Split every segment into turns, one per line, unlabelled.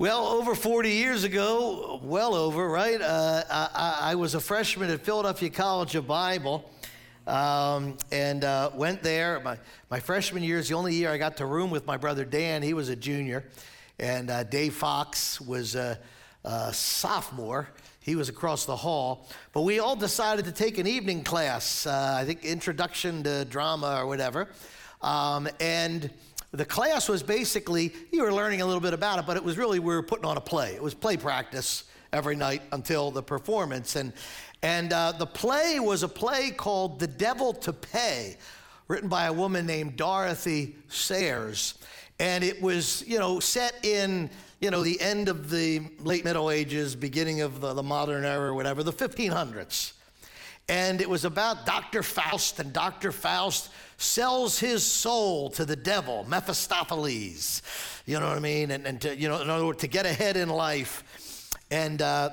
Well, over 40 years ago, well over, right? Uh, I, I, was a freshman at Philadelphia College of Bible um, and uh, went there. My, my freshman year is the only year I got to room with my brother Dan. He was a junior. And uh, Dave Fox was a, a sophomore. He was across the hall. But we all decided to take an evening class, uh, I think Introduction to Drama or whatever. Um, and the class was basically, you were learning a little bit about it, but it was really, we were putting on a play. It was play practice every night until the performance. And, and uh, the play was a play called The Devil to Pay, written by a woman named Dorothy Sayers. And it was, you know, set in, you know, the end of the late Middle Ages, beginning of the, the modern era or whatever, the 1500s. And it was about Dr. Faust, and Dr. Faust sells his soul to the devil, Mephistopheles. You know what I mean? And, and to, you know, in other words, to get ahead in life. And uh,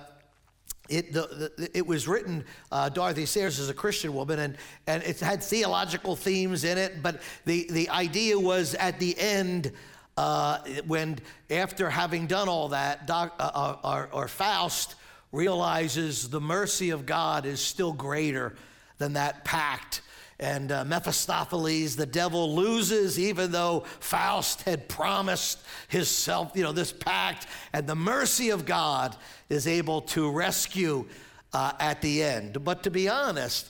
it, the, the, it was written, uh, Dorothy Sayers is a Christian woman, and, and it had theological themes in it, but the, the idea was at the end, uh, when after having done all that, Doc, uh, uh or, or Faust realizes the mercy of God is still greater than that pact. And uh, Mephistopheles, the devil, loses even though Faust had promised himself, you know, this pact. And the mercy of God is able to rescue uh, at the end. But to be honest,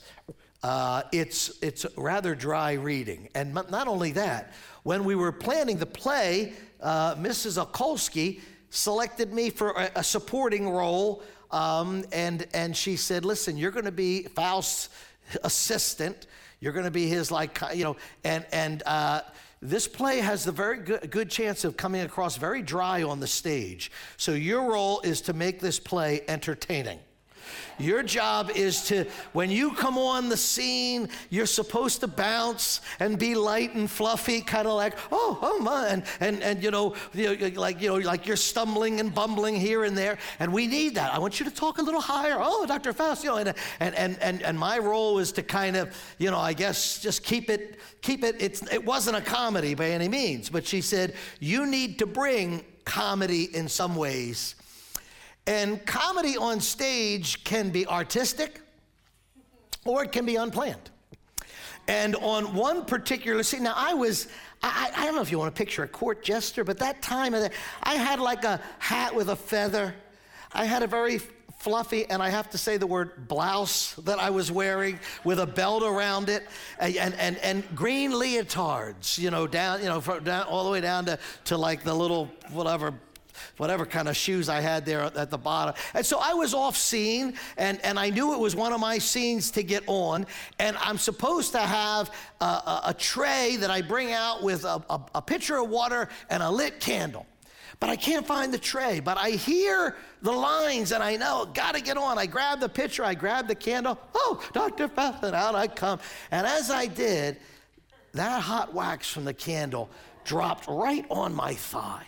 uh, it's, it's rather dry reading. And not only that, when we were planning the play, uh, Mrs. Okolsky selected me for a, a supporting role um, and, and she said, Listen, you're going to be Faust's assistant. You're going to be his, like, you know, and, and uh, this play has the very good, good chance of coming across very dry on the stage. So your role is to make this play entertaining. Your job is to, when you come on the scene, you're supposed to bounce and be light and fluffy, kind of like, oh, oh my, and, and, and you, know, you know, like, you know, like you're stumbling and bumbling here and there. And we need that. I want you to talk a little higher. Oh, Dr. Faust, you know, and, and, and, and, and my role is to kind of, you know, I guess just keep it, keep it, it's, it wasn't a comedy by any means, but she said, you need to bring comedy in some ways and comedy on stage can be artistic or it can be unplanned. And on one particular scene, now I was, I, I, don't know if you want to picture a court jester, but that time I had like a hat with a feather. I had a very fluffy, and I have to say the word blouse that I was wearing with a belt around it, and, and, and green leotards, you know, down, you know, down, all the way down to, to like the little, whatever, whatever kind of shoes I had there at the bottom. And so I was off scene, and, and I knew it was one of my scenes to get on. And I'm supposed to have a, a, a tray that I bring out with a, a, a pitcher of water and a lit candle. But I can't find the tray. But I hear the lines and I know, gotta get on. I grab the pitcher, I grab the candle. Oh, Dr. Faust, out I come. And as I did, that hot wax from the candle dropped right on my thigh.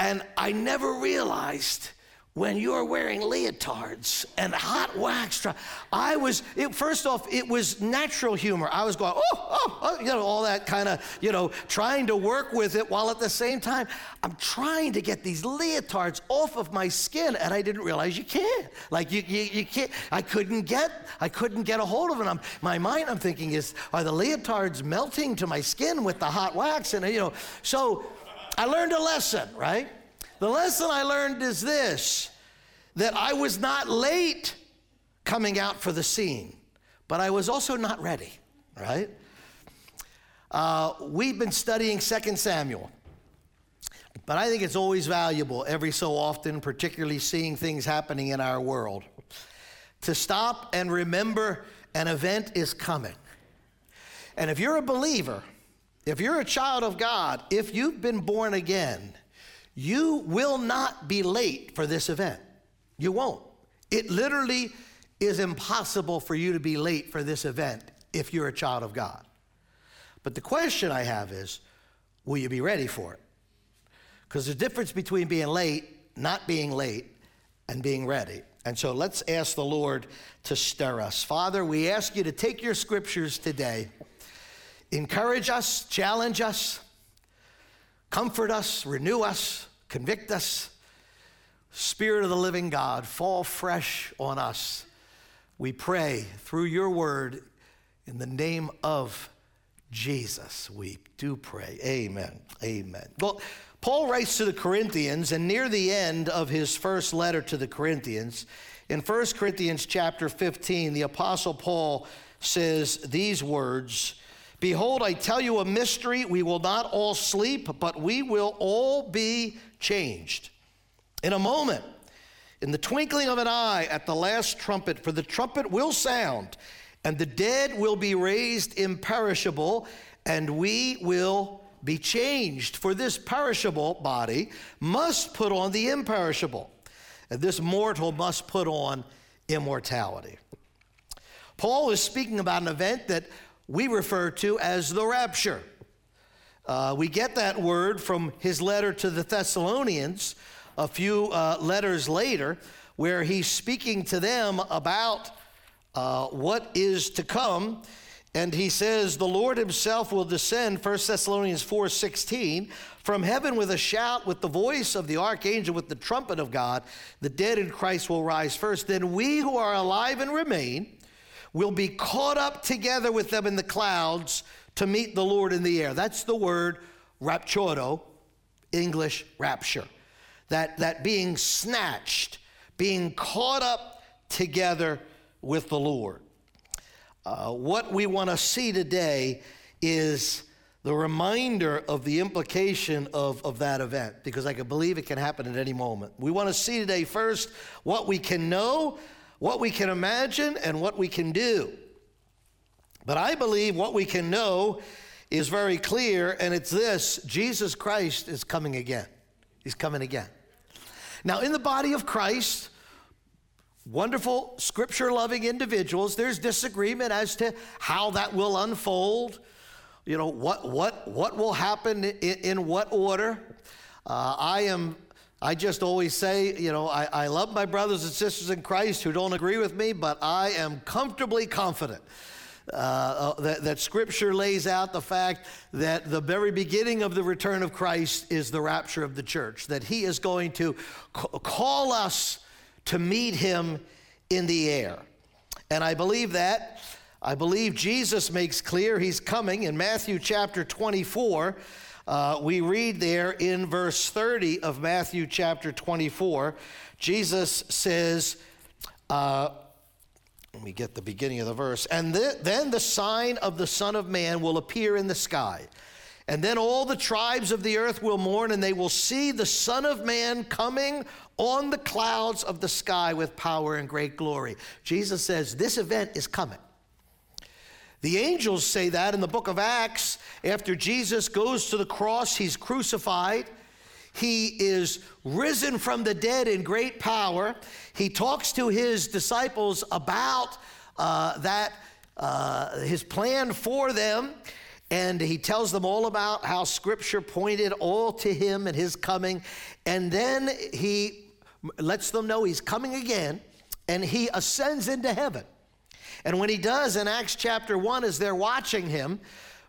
And I never realized when you're wearing leotards and hot wax. I was, it, first off, it was natural humor. I was going, oh, oh, oh you know, all that kind of, you know, trying to work with it while at the same time, I'm trying to get these leotards off of my skin, and I didn't realize you can't. Like, you, you, you can't, I couldn't get, I couldn't get a hold of it. My mind, I'm thinking, is, are the leotards melting to my skin with the hot wax? And, you know, so I learned a lesson, right? The lesson I learned is this that I was not late coming out for the scene, but I was also not ready, right? Uh, we've been studying 2 Samuel, but I think it's always valuable every so often, particularly seeing things happening in our world, to stop and remember an event is coming. And if you're a believer, if you're a child of God, if you've been born again, you will not be late for this event. You won't. It literally is impossible for you to be late for this event if you're a child of God. But the question I have is will you be ready for it? Because the difference between being late, not being late, and being ready. And so let's ask the Lord to stir us. Father, we ask you to take your scriptures today, encourage us, challenge us, comfort us, renew us, convict us. Spirit of the living God, fall fresh on us. We pray through your word in the name of Jesus. We do pray. Amen. Amen. Well, Paul writes to the Corinthians, and near the end of his first letter to the Corinthians, in 1 Corinthians chapter 15, the Apostle Paul says these words Behold, I tell you a mystery. We will not all sleep, but we will all be changed. In a moment, in the twinkling of an eye, at the last trumpet, for the trumpet will sound, and the dead will be raised imperishable, and we will be changed. For this perishable body must put on the imperishable, and this mortal must put on immortality. Paul is speaking about an event that we refer to as the rapture. Uh, we get that word from his letter to the Thessalonians a few uh, letters later, where he's speaking to them about uh, what is to come. And he says, The Lord himself will descend, 1 Thessalonians 4 16, from heaven with a shout, with the voice of the archangel, with the trumpet of God. The dead in Christ will rise first. Then we who are alive and remain will be caught up together with them in the clouds to meet the Lord in the air. That's the word rapturo, English rapture. That, that being snatched, being caught up together with the Lord. Uh, what we want to see today is the reminder of the implication of, of that event, because I can believe it can happen at any moment. We want to see today first what we can know, what we can imagine, and what we can do. But I believe what we can know is very clear, and it's this Jesus Christ is coming again. He's coming again. Now, in the body of Christ, wonderful scripture loving individuals, there's disagreement as to how that will unfold. You know, what, what, what will happen in, in what order. Uh, I am, I just always say, you know, I, I love my brothers and sisters in Christ who don't agree with me, but I am comfortably confident. Uh, uh that, that, scripture lays out the fact that the very beginning of the return of Christ is the rapture of the church, that he is going to call us to meet him in the air. And I believe that. I believe Jesus makes clear he's coming in Matthew chapter 24. Uh, we read there in verse 30 of Matthew chapter 24, Jesus says, uh, let me get the beginning of the verse. And th- then the sign of the Son of Man will appear in the sky. And then all the tribes of the earth will mourn, and they will see the Son of Man coming on the clouds of the sky with power and great glory. Jesus says this event is coming. The angels say that in the book of Acts. After Jesus goes to the cross, he's crucified. He is risen from the dead in great power. He talks to his disciples about uh, that, uh, his plan for them. And he tells them all about how scripture pointed all to him and his coming. And then he lets them know he's coming again and he ascends into heaven. And when he does in Acts chapter 1, as they're watching him,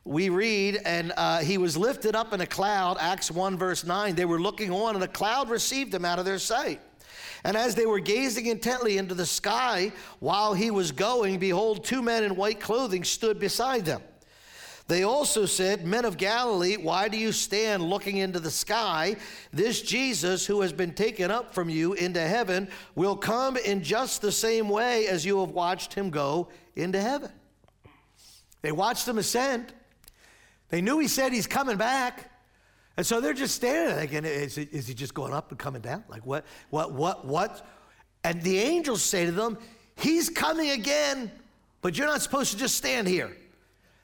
we read, and uh, he was lifted up in a cloud, Acts 1, verse 9. They were looking on, and a cloud received him out of their sight. And as they were gazing intently into the sky while he was going, behold, two men in white clothing stood beside them. They also said, Men of Galilee, why do you stand looking into the sky? This Jesus, who has been taken up from you into heaven, will come in just the same way as you have watched him go into heaven. They watched him ascend. They knew he said he's coming back. And so they're just standing there thinking, is, is he just going up and coming down? Like, what, what, what, what? And the angels say to them, He's coming again, but you're not supposed to just stand here.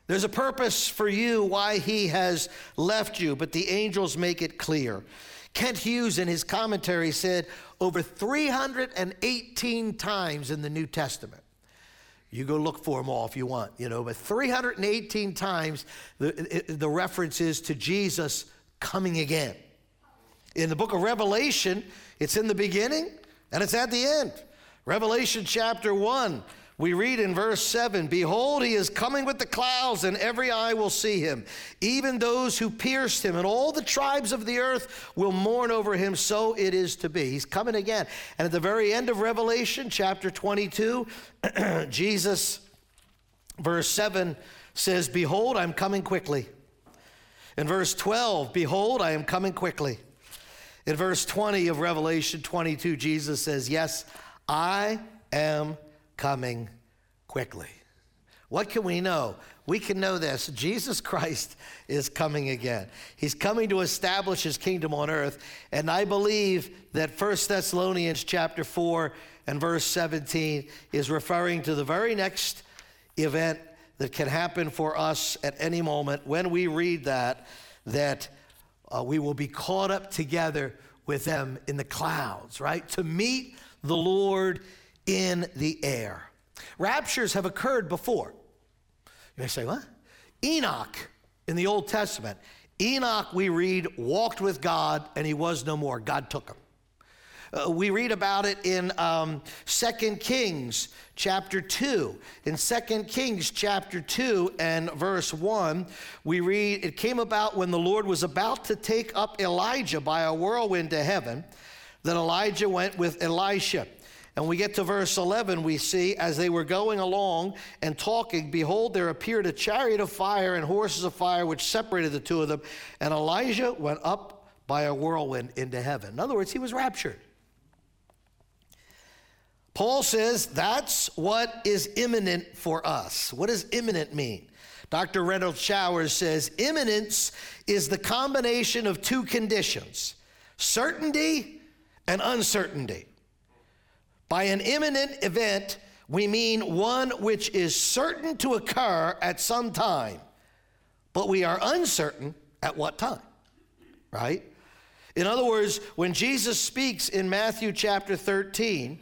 There's a purpose for you why he has left you, but the angels make it clear. Kent Hughes, in his commentary, said over 318 times in the New Testament. You go look for them all if you want, you know, but 318 times the, the reference is to Jesus coming again. In the book of Revelation, it's in the beginning and it's at the end. Revelation chapter 1, We read in verse 7 Behold, he is coming with the clouds, and every eye will see him, even those who pierced him, and all the tribes of the earth will mourn over him. So it is to be. He's coming again. And at the very end of Revelation, chapter 22, Jesus, verse 7 says, Behold, I'm coming quickly. In verse 12, Behold, I am coming quickly. In verse 20 of Revelation 22, Jesus says, Yes, I am coming quickly. What can we know? We can know this Jesus Christ is coming again. He's coming to establish his kingdom on earth. And I believe that 1 Thessalonians chapter 4 and verse 17 is referring to the very next event that can happen for us at any moment when we read that, that uh, we will be caught up together with them in the clouds, right? To meet the Lord in the air. Raptures have occurred before. You may say, what? Enoch in the Old Testament. Enoch, we read, walked with God and he was no more. God took him. Uh, we read about it in um, 2 Kings chapter 2. In 2 Kings chapter 2 and verse 1, we read, It came about when the Lord was about to take up Elijah by a whirlwind to heaven, that Elijah went with Elisha. And we get to verse 11, we see, as they were going along and talking, behold, there appeared a chariot of fire and horses of fire, which separated the two of them. And Elijah went up by a whirlwind into heaven. In other words, he was raptured. Paul says that's what is imminent for us. What does imminent mean? Dr. Renald Showers says imminence is the combination of two conditions certainty and uncertainty. By an imminent event, we mean one which is certain to occur at some time, but we are uncertain at what time, right? In other words, when Jesus speaks in Matthew chapter 13,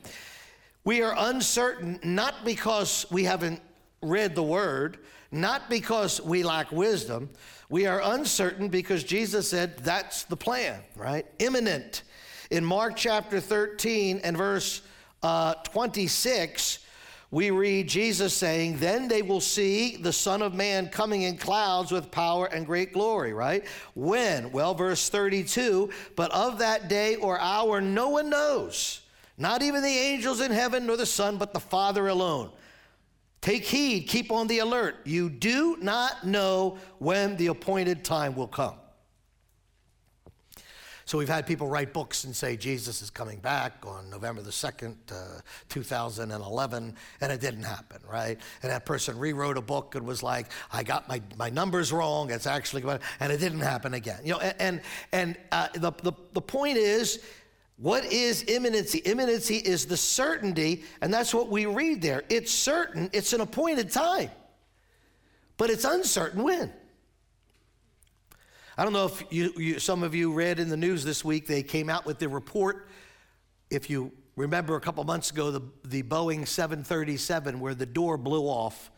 we are uncertain not because we haven't read the word, not because we lack wisdom. We are uncertain because Jesus said that's the plan, right? Imminent. In Mark chapter 13 and verse uh, 26, we read Jesus saying, Then they will see the Son of Man coming in clouds with power and great glory, right? When? Well, verse 32, but of that day or hour no one knows, not even the angels in heaven nor the Son, but the Father alone. Take heed, keep on the alert. You do not know when the appointed time will come. So we've had people write books and say Jesus is coming back on November the 2nd, uh, 2011, and it didn't happen, right? And that person rewrote a book and was like, I got my, my numbers wrong, it's actually, going, and it didn't happen again. You know, and, and uh, the, the, the point is, what is imminency? Imminency is the certainty, and that's what we read there. It's certain, it's an appointed time, but it's uncertain when. I don't know if you, you, some of you read in the news this week, they came out with the report. If you remember a couple months ago, the, the Boeing 737, where the door blew off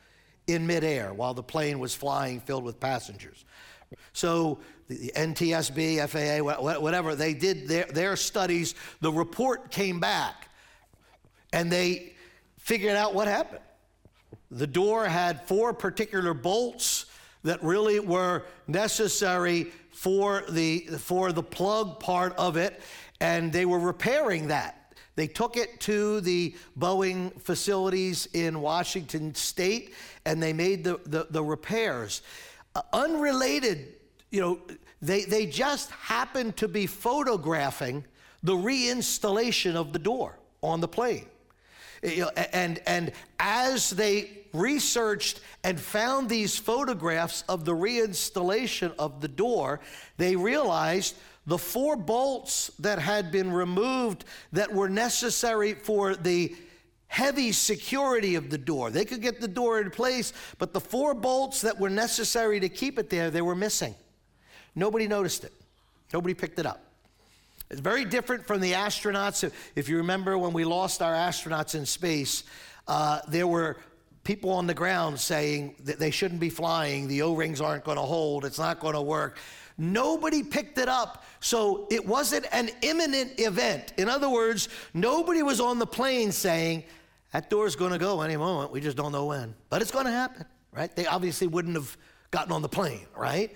in midair while the plane was flying filled with passengers. So the NTSB, FAA, whatever, they did their, their studies. The report came back and they figured out what happened. The door had four particular bolts that really were necessary for the, for the plug part of it, and they were repairing that. They took it to the Boeing facilities in Washington state and they made the, the, the repairs. Uh, unrelated, you know, they, they just happened to be photographing the reinstallation of the door on the plane. And, and as they researched and found these photographs of the reinstallation of the door, they realized the four bolts that had been removed that were necessary for the heavy security of the door. They could get the door in place, but the four bolts that were necessary to keep it there, they were missing. Nobody noticed it. Nobody picked it up. It's very different from the astronauts. If you remember when we lost our astronauts in space, uh, there were people on the ground saying that they shouldn't be flying, the O rings aren't going to hold, it's not going to work. Nobody picked it up, so it wasn't an imminent event. In other words, nobody was on the plane saying, That door's going to go any moment. We just don't know when. But it's going to happen, right? They obviously wouldn't have gotten on the plane, right?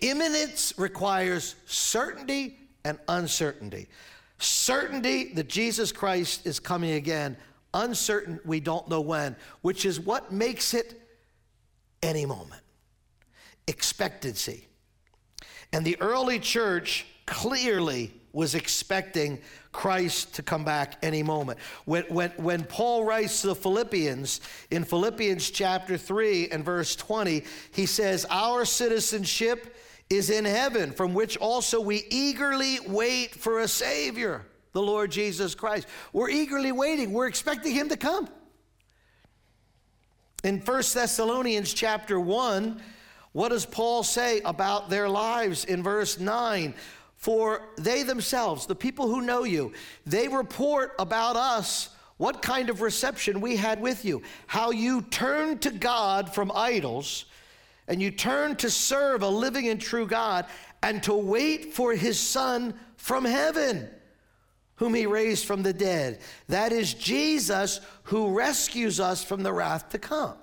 Imminence requires certainty and uncertainty. Certainty that Jesus Christ is coming again, uncertain we don't know when, which is what makes it any moment. Expectancy. And the early church clearly was expecting Christ to come back any moment. When, when, when Paul writes to the Philippians, in Philippians chapter 3 and verse 20, he says, Our citizenship is in heaven, from which also we eagerly wait for a Savior, the Lord Jesus Christ. We're eagerly waiting, we're expecting Him to come. In 1 Thessalonians chapter 1, what does Paul say about their lives in verse 9? For they themselves, the people who know you, they report about us what kind of reception we had with you, how you turned to God from idols, and you turn to serve a living and true God, and to wait for his Son from heaven, whom he raised from the dead. That is Jesus who rescues us from the wrath to come.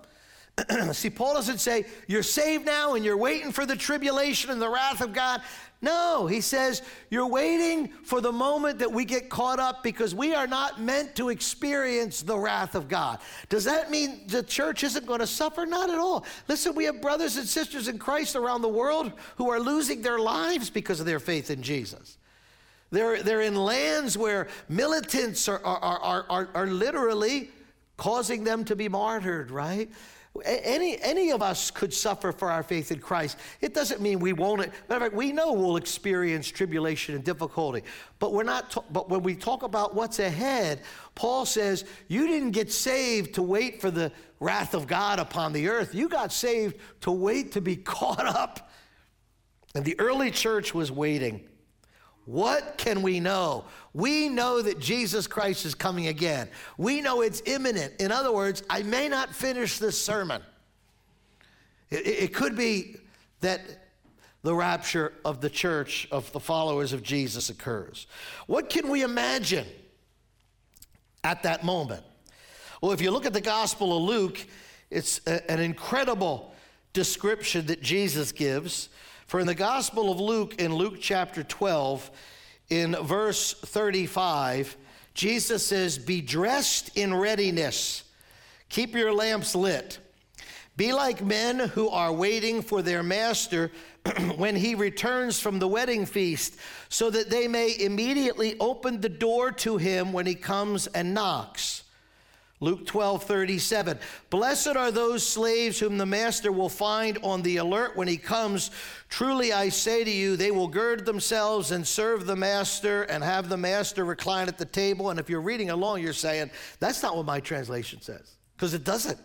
See, Paul doesn't say, You're saved now and you're waiting for the tribulation and the wrath of God. No, he says, You're waiting for the moment that we get caught up because we are not meant to experience the wrath of God. Does that mean the church isn't going to suffer? Not at all. Listen, we have brothers and sisters in Christ around the world who are losing their lives because of their faith in Jesus. They're, they're in lands where militants are, are, are, are, are literally causing them to be martyred, right? Any, any of us could suffer for our faith in Christ. It doesn't mean we won't. Matter of fact, we know we'll experience tribulation and difficulty. But we're not. but when we talk about what's ahead, Paul says you didn't get saved to wait for the wrath of God upon the earth. You got saved to wait to be caught up. And the early church was waiting. What can we know? We know that Jesus Christ is coming again. We know it's imminent. In other words, I may not finish this sermon. It, it, could be that the rapture of the church, of the followers of Jesus, occurs. What can we imagine at that moment? Well, if you look at the Gospel of Luke, it's a, an incredible description that Jesus gives for in the Gospel of Luke, in Luke chapter 12, in verse 35, Jesus says, Be dressed in readiness, keep your lamps lit. Be like men who are waiting for their master when he returns from the wedding feast, so that they may immediately open the door to him when he comes and knocks. Luke 12, 37. Blessed are those slaves whom the master will find on the alert when he comes. Truly I say to you, they will gird themselves and serve the master and have the master recline at the table. And if you're reading along, you're saying, that's not what my translation says, because it doesn't.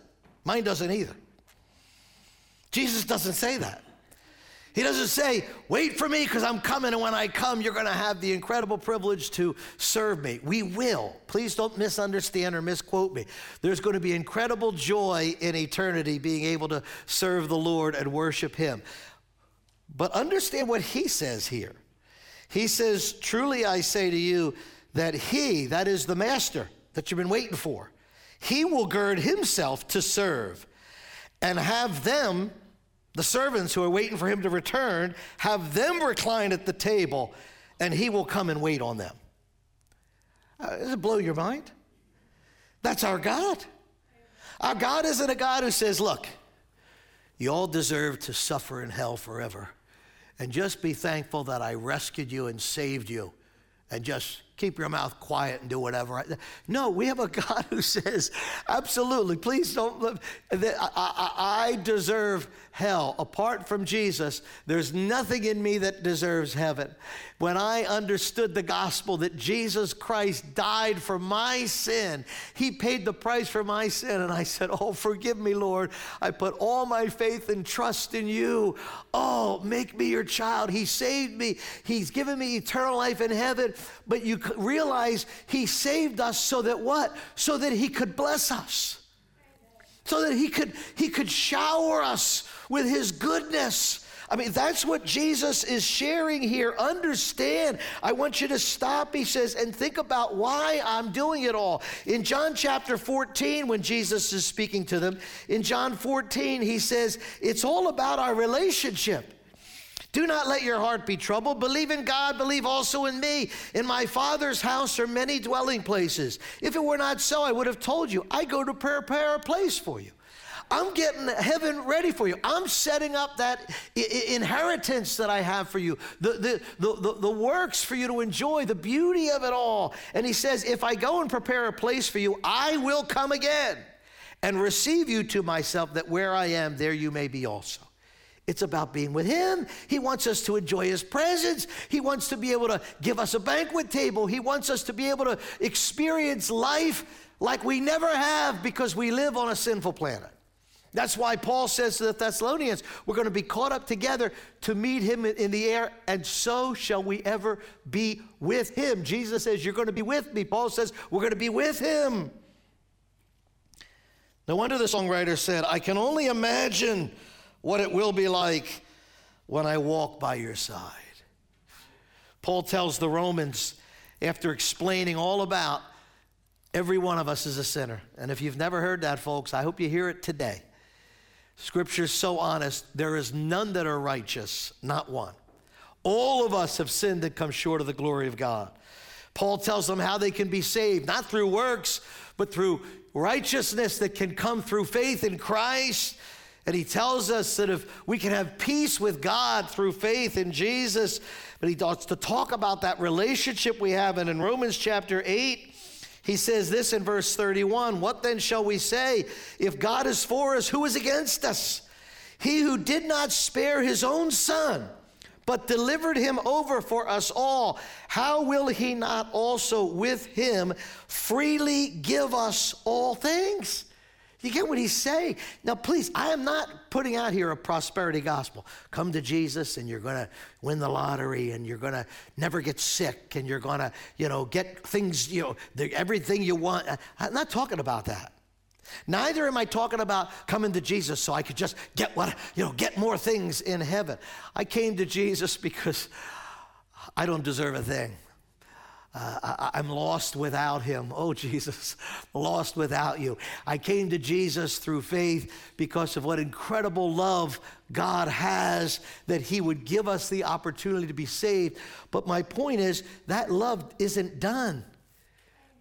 Mine doesn't either. Jesus doesn't say that. He doesn't say, wait for me because I'm coming, and when I come, you're going to have the incredible privilege to serve me. We will. Please don't misunderstand or misquote me. There's going to be incredible joy in eternity being able to serve the Lord and worship Him. But understand what He says here. He says, Truly I say to you that He, that is the Master that you've been waiting for, He will gird Himself to serve and have them the servants who are waiting for him to return, have them recline at the table, and he will come and wait on them. Uh, does it blow your mind? That's our God. Our God isn't a God who says, Look, you all deserve to suffer in hell forever. And just be thankful that I rescued you and saved you. And just keep your mouth quiet and do whatever. No, we have a God who says, absolutely, please don't, I, I deserve hell. Apart from Jesus, there's nothing in me that deserves heaven. When I understood the gospel that Jesus Christ died for my sin, He paid the price for my sin, and I said, Oh, forgive me, Lord. I put all my faith and trust in you. Oh, make me your child. He saved me, He's given me eternal life in heaven. But you realize He saved us so that what? So that He could bless us so that he could, he could shower us with his goodness. I mean, that's what Jesus is sharing here. Understand. I want you to stop, he says, and think about why I'm doing it all. In John chapter 14, when Jesus is speaking to them, in John 14, he says, It's all about our relationship. Do not let your heart be troubled. Believe in God, believe also in me. In my Father's house are many dwelling places. If it were not so, I would have told you, I go to prepare a place for you. I'm getting heaven ready for you. I'm setting up that inheritance that I have for you, the, the, the, the, the works for you to enjoy, the beauty of it all. And he says, If I go and prepare a place for you, I will come again and receive you to myself, that where I am, there you may be also. It's about being with Him. He wants us to enjoy His presence. He wants to be able to give us a banquet table. He wants us to be able to experience life like we never have because we live on a sinful planet. That's why Paul says to the Thessalonians, we're going to be caught up together to meet him in the air, and so shall we ever be with him. Jesus says, You're going to be with me. Paul says, We're going to be with him. No wonder the songwriter said, I can only imagine what it will be like when I walk by your side. Paul tells the Romans, after explaining all about every one of us is a sinner. And if you've never heard that, folks, I hope you hear it today. Scripture's so honest. There is none that are righteous, not one. All of us have sinned and come short of the glory of God. Paul tells them how they can be saved, not through works, but through righteousness that can come through faith in Christ. And he tells us that if we can have peace with God through faith in Jesus, but he wants to talk about that relationship we have. And in Romans chapter 8, he says this in verse 31 What then shall we say? If God is for us, who is against us? He who did not spare his own son, but delivered him over for us all, how will he not also with him freely give us all things? You get what he's saying? Now, please, I am not putting out here a prosperity gospel. Come to Jesus and you're going to win the lottery and you're going to never get sick and you're going to, you know, get things, you know, the, everything you want. I'm not talking about that. Neither am I talking about coming to Jesus so I could just get what, you know, get more things in heaven. I came to Jesus because I don't deserve a thing. Uh, I, am lost without him. Oh, Jesus, lost without you. I came to Jesus through faith because of what incredible love God has that he would give us the opportunity to be saved. But my point is that love isn't done.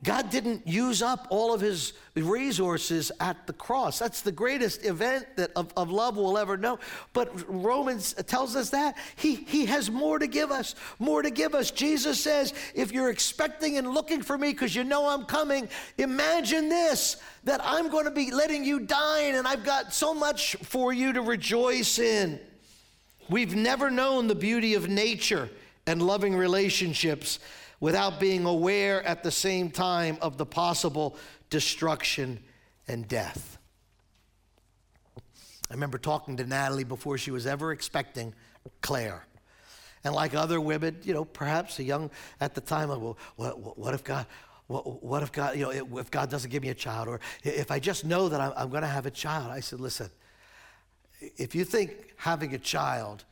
God didn't use up all of his resources at the cross. That's the greatest event that of, of love we'll ever know. But Romans tells us that. He, he has more to give us, more to give us. Jesus says, if you're expecting and looking for me because you know I'm coming, imagine this that I'm going to be letting you dine and I've got so much for you to rejoice in. We've never known the beauty of nature and loving relationships without being aware at the same time of the possible destruction and death. I remember talking to Natalie before she was ever expecting Claire. And like other women, you know, perhaps a young at the time, well, what, what if God, what, what, if God, you know, if God doesn't give me a child, or if I just know that I'm, I'm going to have a child? I said, listen, if you think having a child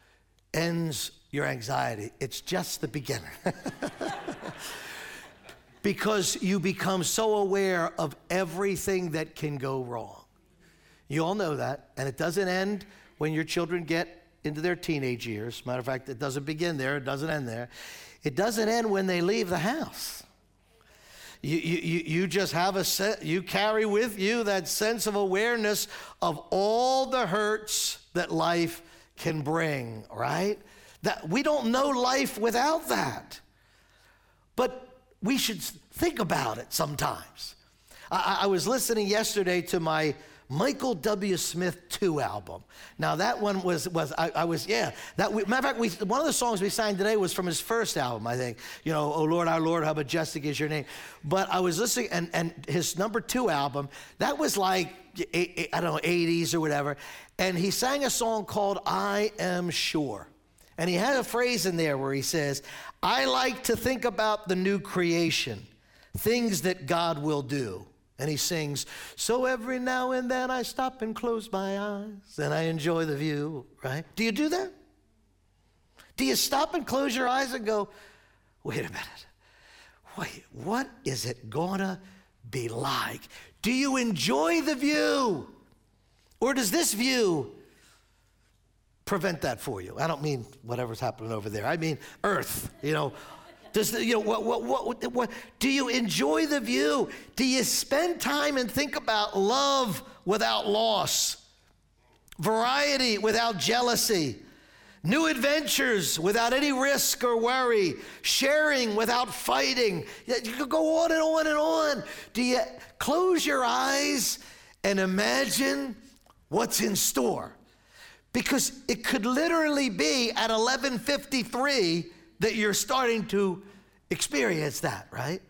ends your anxiety. It's just the beginning. because you become so aware of everything that can go wrong. You all know that. And it doesn't end when your children get into their teenage years. Matter of fact, it doesn't begin there, it doesn't end there. It doesn't end when they leave the house. You, you, you just have a set, you carry with you that sense of awareness of all the hurts that life can bring, right? That we don't know life without that. But we should think about it sometimes. I, I was listening yesterday to my Michael W. Smith 2 album. Now that one was was I, I was yeah that we, matter of fact we one of the songs we sang today was from his first album I think you know oh Lord our Lord how majestic is your name but I was listening and and his number two album that was like eh, eh, I don't know 80s or whatever and he sang a song called I Am Sure and he had a phrase in there where he says, I like to think about the new creation, things that God will do. And he sings, So every now and then I stop and close my eyes and I enjoy the view, right? Do you do that? Do you stop and close your eyes and go, wait a minute, wait, what is it gonna be like? Do you enjoy the view? Or does this view prevent that for you? I don't mean whatever's happening over there. I mean earth, you know. Does the, you know what, what, what, what, do you enjoy the view? Do you spend time and think about love without loss? Variety without jealousy? New adventures without any risk or worry, sharing without fighting. You could go on and on and on. Do you close your eyes and imagine what's in store? Because it could literally be at 11:53 that you're starting to experience that, right?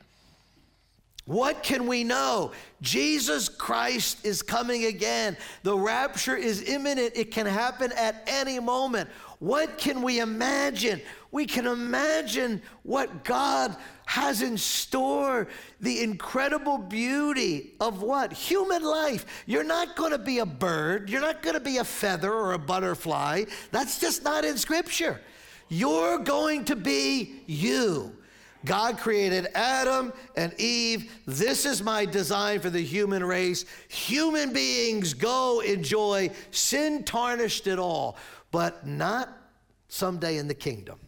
What can we know? Jesus Christ is coming again. The rapture is imminent. It can happen at any moment. What can we imagine? We can imagine what God has in store, the incredible beauty of what? Human life. You're not going to be a bird, you're not going to be a feather or a butterfly. That's just not in Scripture. You're going to be you. God created Adam and Eve. This is my design for the human race. Human beings go enjoy. Sin tarnished it all but not someday in the kingdom.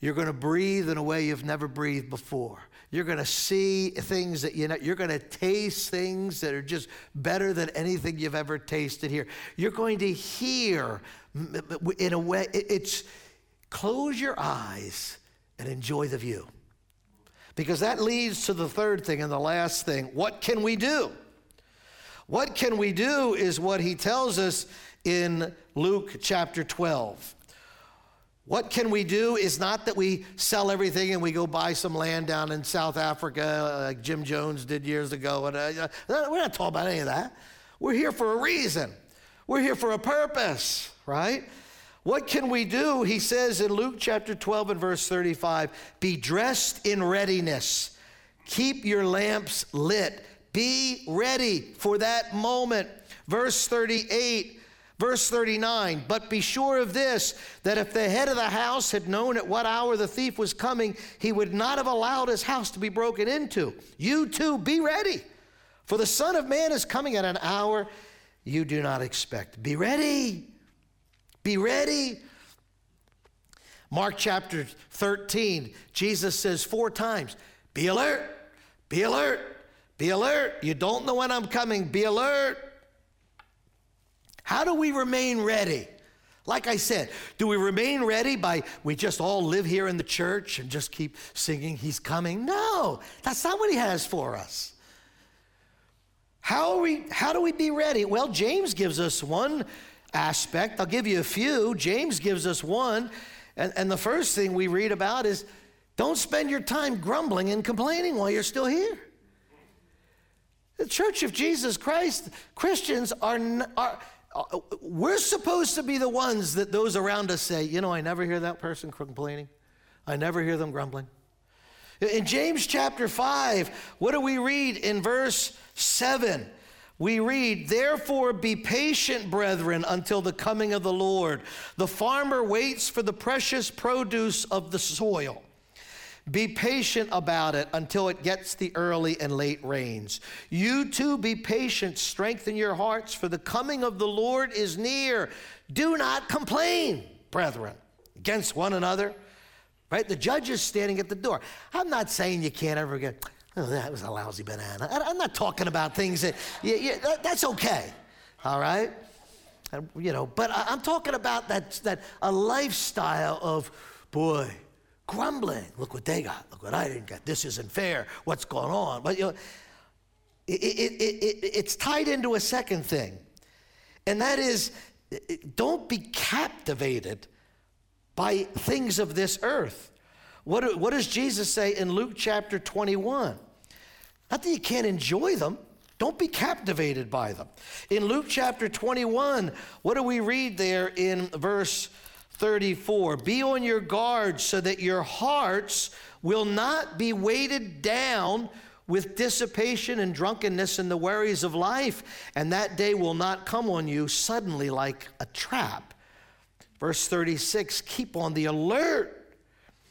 You're going to breathe in a way you've never breathed before. You're going to see things that you know, you're going to taste things that are just better than anything you've ever tasted here. You're going to hear in a way, it's close your eyes and enjoy the view. Because that leads to the third thing and the last thing. What can we do? What can we do is what he tells us in Luke chapter 12. What can we do is not that we sell everything and we go buy some land down in South Africa like Jim Jones did years ago. And, uh, we're not talking about any of that. We're here for a reason, we're here for a purpose, right? What can we do? He says in Luke chapter 12 and verse 35 be dressed in readiness, keep your lamps lit, be ready for that moment. Verse 38 Verse 39, but be sure of this, that if the head of the house had known at what hour the thief was coming, he would not have allowed his house to be broken into. You too, be ready, for the Son of Man is coming at an hour you do not expect. Be ready. Be ready. Mark chapter 13, Jesus says four times, Be alert, be alert, be alert. You don't know when I'm coming, be alert. How do we remain ready? Like I said, do we remain ready by we just all live here in the church and just keep singing, He's coming? No, that's not what He has for us. How, are we, how do we be ready? Well, James gives us one aspect. I'll give you a few. James gives us one. And, and the first thing we read about is don't spend your time grumbling and complaining while you're still here. The Church of Jesus Christ, Christians are, are Uh, uh, we're supposed to be the ones that those around us say, you know, I never hear that person complaining. I never hear them grumbling. In James chapter 5, what do we read in verse 7? We read, Therefore be patient, brethren, until the coming of the Lord. The farmer waits for the precious produce of the soil be patient about it until it gets the early and late rains. You too be patient, strengthen your hearts, for the coming of the Lord is near. Do not complain, brethren, against one another. Right? The judge is standing at the door. I'm not saying you can't ever get, oh, that was a lousy banana. I'm not talking about things that, yeah, yeah, that, that's okay. All right? you know, but I'm talking about that, that a lifestyle of, boy, grumbling. Look what they got. Look what I didn't get. This isn't fair. What's going on? But you know, it, it, it, it's tied into a second thing, and that is don't be captivated by things of this earth. What, what does Jesus say in Luke chapter 21? Not that you can't enjoy them. Don't be captivated by them. In Luke chapter 21, what do we read there in verse 34 Be on your guard so that your hearts will not be weighted down with dissipation and drunkenness and the worries of life, and that day will not come on you suddenly like a trap. Verse 36 keep on the alert.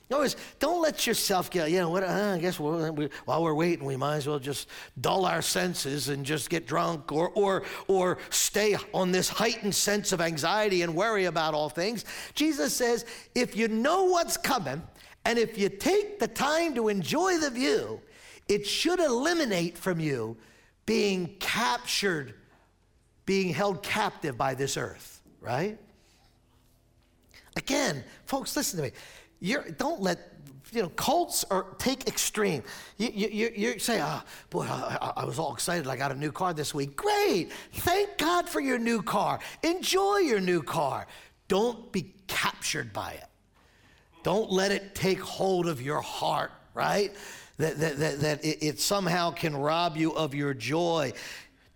Notice, don't let yourself get, you know, what, uh, I guess we'll, we, while we're waiting, we might as well just dull our senses and just get drunk or, or, or stay on this heightened sense of anxiety and worry about all things. Jesus says, if you know what's coming and if you take the time to enjoy the view, it should eliminate from you being captured, being held captive by this earth, right? Again, folks, listen to me. You're, don't let you know, cults are take extreme. You, you, you say, oh, boy, I, I, was all excited. I got a new car this week. Great. Thank God for your new car. Enjoy your new car. Don't be captured by it. Don't let it take hold of your heart, right? That, that, that, that it, it somehow can rob you of your joy.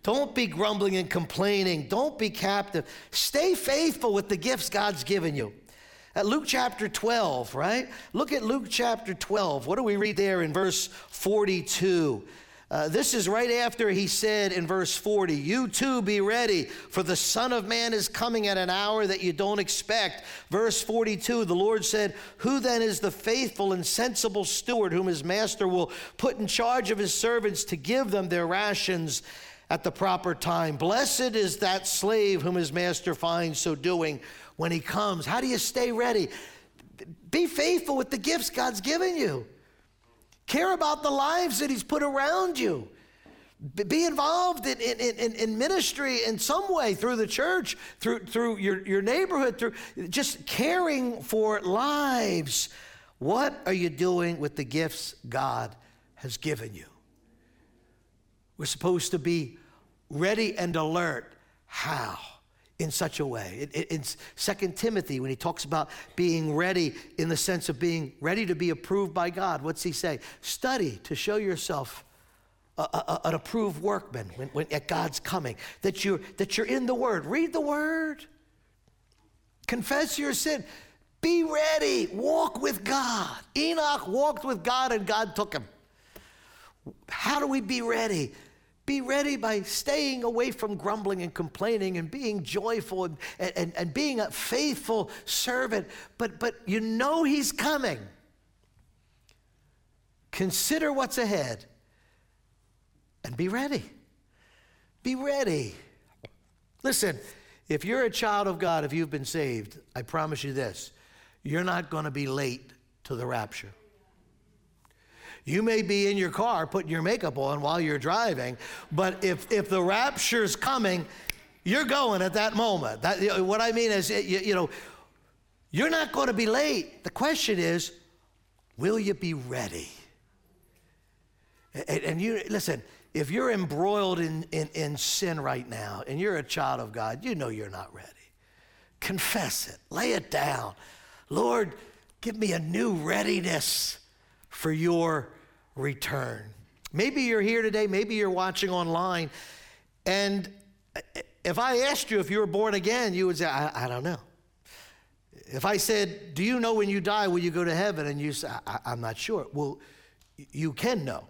Don't be grumbling and complaining. Don't be captive. Stay faithful with the gifts God's given you. At Luke chapter 12, right? Look at Luke chapter 12. What do we read there in verse 42? Uh, this is right after he said in verse 40, You too be ready, for the Son of Man is coming at an hour that you don't expect. Verse 42, the Lord said, Who then is the faithful and sensible steward whom his master will put in charge of his servants to give them their rations at the proper time? Blessed is that slave whom his master finds so doing when he comes. How do you stay ready? Be faithful with the gifts God's given you. Care about the lives that he's put around you. Be involved in, in, in, in, ministry in some way through the church, through, through your, your neighborhood, through just caring for lives. What are you doing with the gifts God has given you? We're supposed to be ready and alert. How? In such a way. in 2 Timothy, when he talks about being ready in the sense of being ready to be approved by God, what's he say? Study to show yourself a, a, an approved workman when, when, at God's coming, that you're, that you're in the Word. Read the Word, confess your sin. Be ready. Walk with God. Enoch walked with God and God took him. How do we be ready? Be ready by staying away from grumbling and complaining and being joyful and, and, and being a faithful servant. But, but you know He's coming. Consider what's ahead and be ready. Be ready. Listen, if you're a child of God, if you've been saved, I promise you this you're not going to be late to the rapture. You may be in your car putting your makeup on while you're driving, but if, if the rapture's coming, you're going at that moment. That, what I mean is, you, you know, you're not going to be late. The question is, will you be ready? And, and you listen, if you're embroiled in, in, in sin right now and you're a child of God, you know you're not ready. Confess it, lay it down. Lord, give me a new readiness for your return. Maybe you're here today, maybe you're watching online, and if I asked you if you were born again, you would say, I, I don't know. If I said, Do you know when you die, will you go to heaven? And you say, I, I'm not sure. Well, you can know.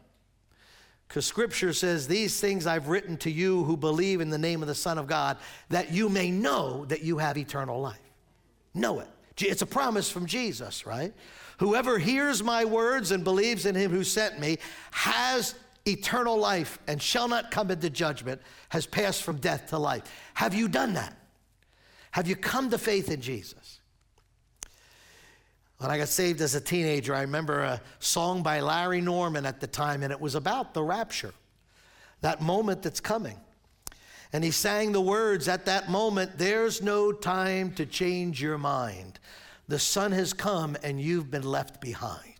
Because scripture says, These things I've written to you who believe in the name of the Son of God, that you may know that you have eternal life. Know it. It's a promise from Jesus, right? Whoever hears my words and believes in him who sent me has eternal life and shall not come into judgment, has passed from death to life. Have you done that? Have you come to faith in Jesus? When I got saved as a teenager, I remember a song by Larry Norman at the time, and it was about the rapture, that moment that's coming. And he sang the words at that moment there's no time to change your mind. The Son has come and you've been left behind.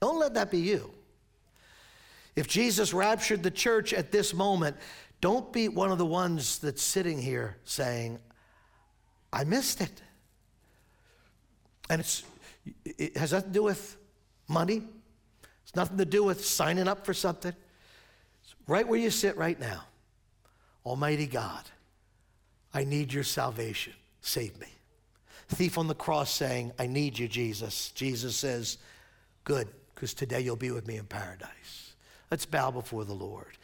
Don't let that be you. If Jesus raptured the church at this moment, don't be one of the ones that's sitting here saying, I missed it. And it's, it has nothing to do with money, it's nothing to do with signing up for something. It's right where you sit right now. Almighty God, I need your salvation. Save me thief on the cross saying, I need you, Jesus. Jesus says, Good, because today you'll be with me in paradise. Let's bow before the Lord.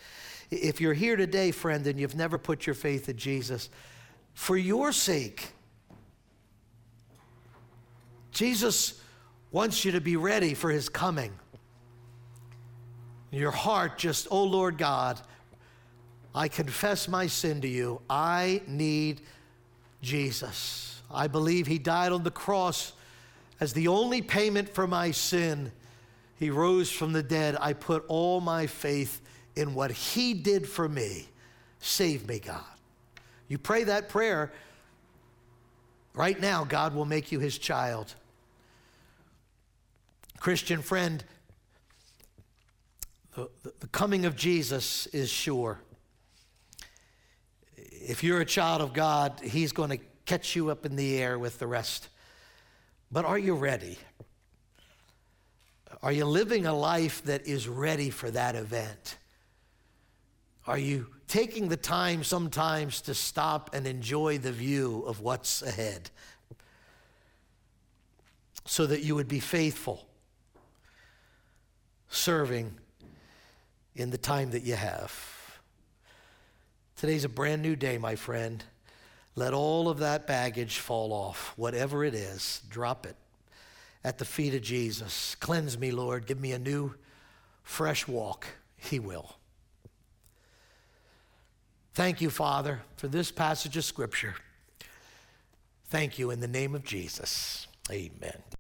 If you're here today, friend, and you've never put your faith in Jesus, for your sake, Jesus wants you to be ready for his coming. Your heart just, oh Lord God, I confess my sin to you. I need Jesus. I believe he died on the cross as the only payment for my sin. He rose from the dead. I put all my faith in what he did for me. Save me, God. You pray that prayer, right now, God will make you his child. Christian friend, the, the coming of Jesus is sure. If you're a child of God, He's going to catch you up in the air with the rest. But are you ready? Are you living a life that is ready for that event? Are you taking the time sometimes to stop and enjoy the view of what's ahead so that you would be faithful, serving in the time that you have. Today's a brand new day, my friend. Let all of that baggage fall off, whatever it is, drop it at the feet of Jesus. Cleanse me, Lord. Give me a new, fresh walk. He will. Thank you, Father, for this passage of Scripture. Thank you in the name of Jesus. Amen.